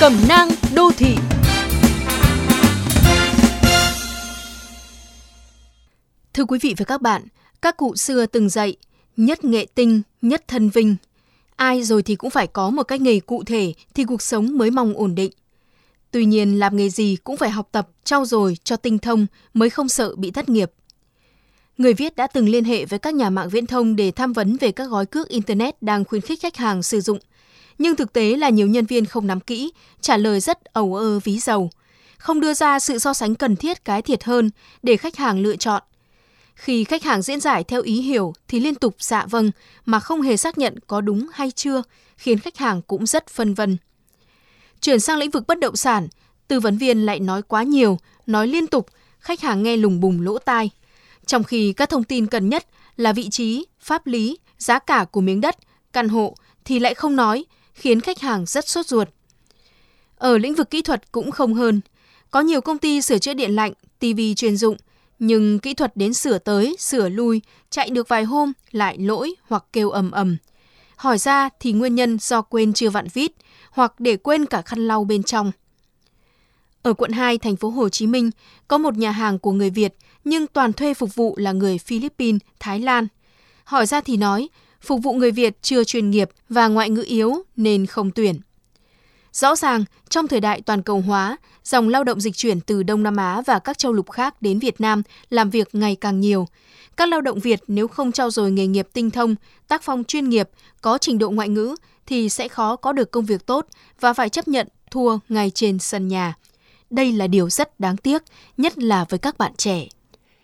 Cẩm nang đô thị Thưa quý vị và các bạn, các cụ xưa từng dạy, nhất nghệ tinh, nhất thân vinh. Ai rồi thì cũng phải có một cái nghề cụ thể thì cuộc sống mới mong ổn định. Tuy nhiên, làm nghề gì cũng phải học tập, trau dồi cho tinh thông mới không sợ bị thất nghiệp. Người viết đã từng liên hệ với các nhà mạng viễn thông để tham vấn về các gói cước Internet đang khuyến khích khách hàng sử dụng. Nhưng thực tế là nhiều nhân viên không nắm kỹ, trả lời rất ầu ơ ví dầu, không đưa ra sự so sánh cần thiết cái thiệt hơn để khách hàng lựa chọn. Khi khách hàng diễn giải theo ý hiểu thì liên tục dạ vâng mà không hề xác nhận có đúng hay chưa, khiến khách hàng cũng rất phân vân. Chuyển sang lĩnh vực bất động sản, tư vấn viên lại nói quá nhiều, nói liên tục, khách hàng nghe lùng bùng lỗ tai. Trong khi các thông tin cần nhất là vị trí, pháp lý, giá cả của miếng đất, căn hộ thì lại không nói, khiến khách hàng rất sốt ruột. Ở lĩnh vực kỹ thuật cũng không hơn. Có nhiều công ty sửa chữa điện lạnh, TV chuyên dụng, nhưng kỹ thuật đến sửa tới, sửa lui, chạy được vài hôm lại lỗi hoặc kêu ầm ầm. Hỏi ra thì nguyên nhân do quên chưa vặn vít hoặc để quên cả khăn lau bên trong. Ở quận 2, thành phố Hồ Chí Minh, có một nhà hàng của người Việt nhưng toàn thuê phục vụ là người Philippines, Thái Lan. Hỏi ra thì nói, phục vụ người Việt chưa chuyên nghiệp và ngoại ngữ yếu nên không tuyển. Rõ ràng, trong thời đại toàn cầu hóa, dòng lao động dịch chuyển từ Đông Nam Á và các châu lục khác đến Việt Nam làm việc ngày càng nhiều. Các lao động Việt nếu không trau dồi nghề nghiệp tinh thông, tác phong chuyên nghiệp, có trình độ ngoại ngữ thì sẽ khó có được công việc tốt và phải chấp nhận thua ngay trên sân nhà. Đây là điều rất đáng tiếc, nhất là với các bạn trẻ.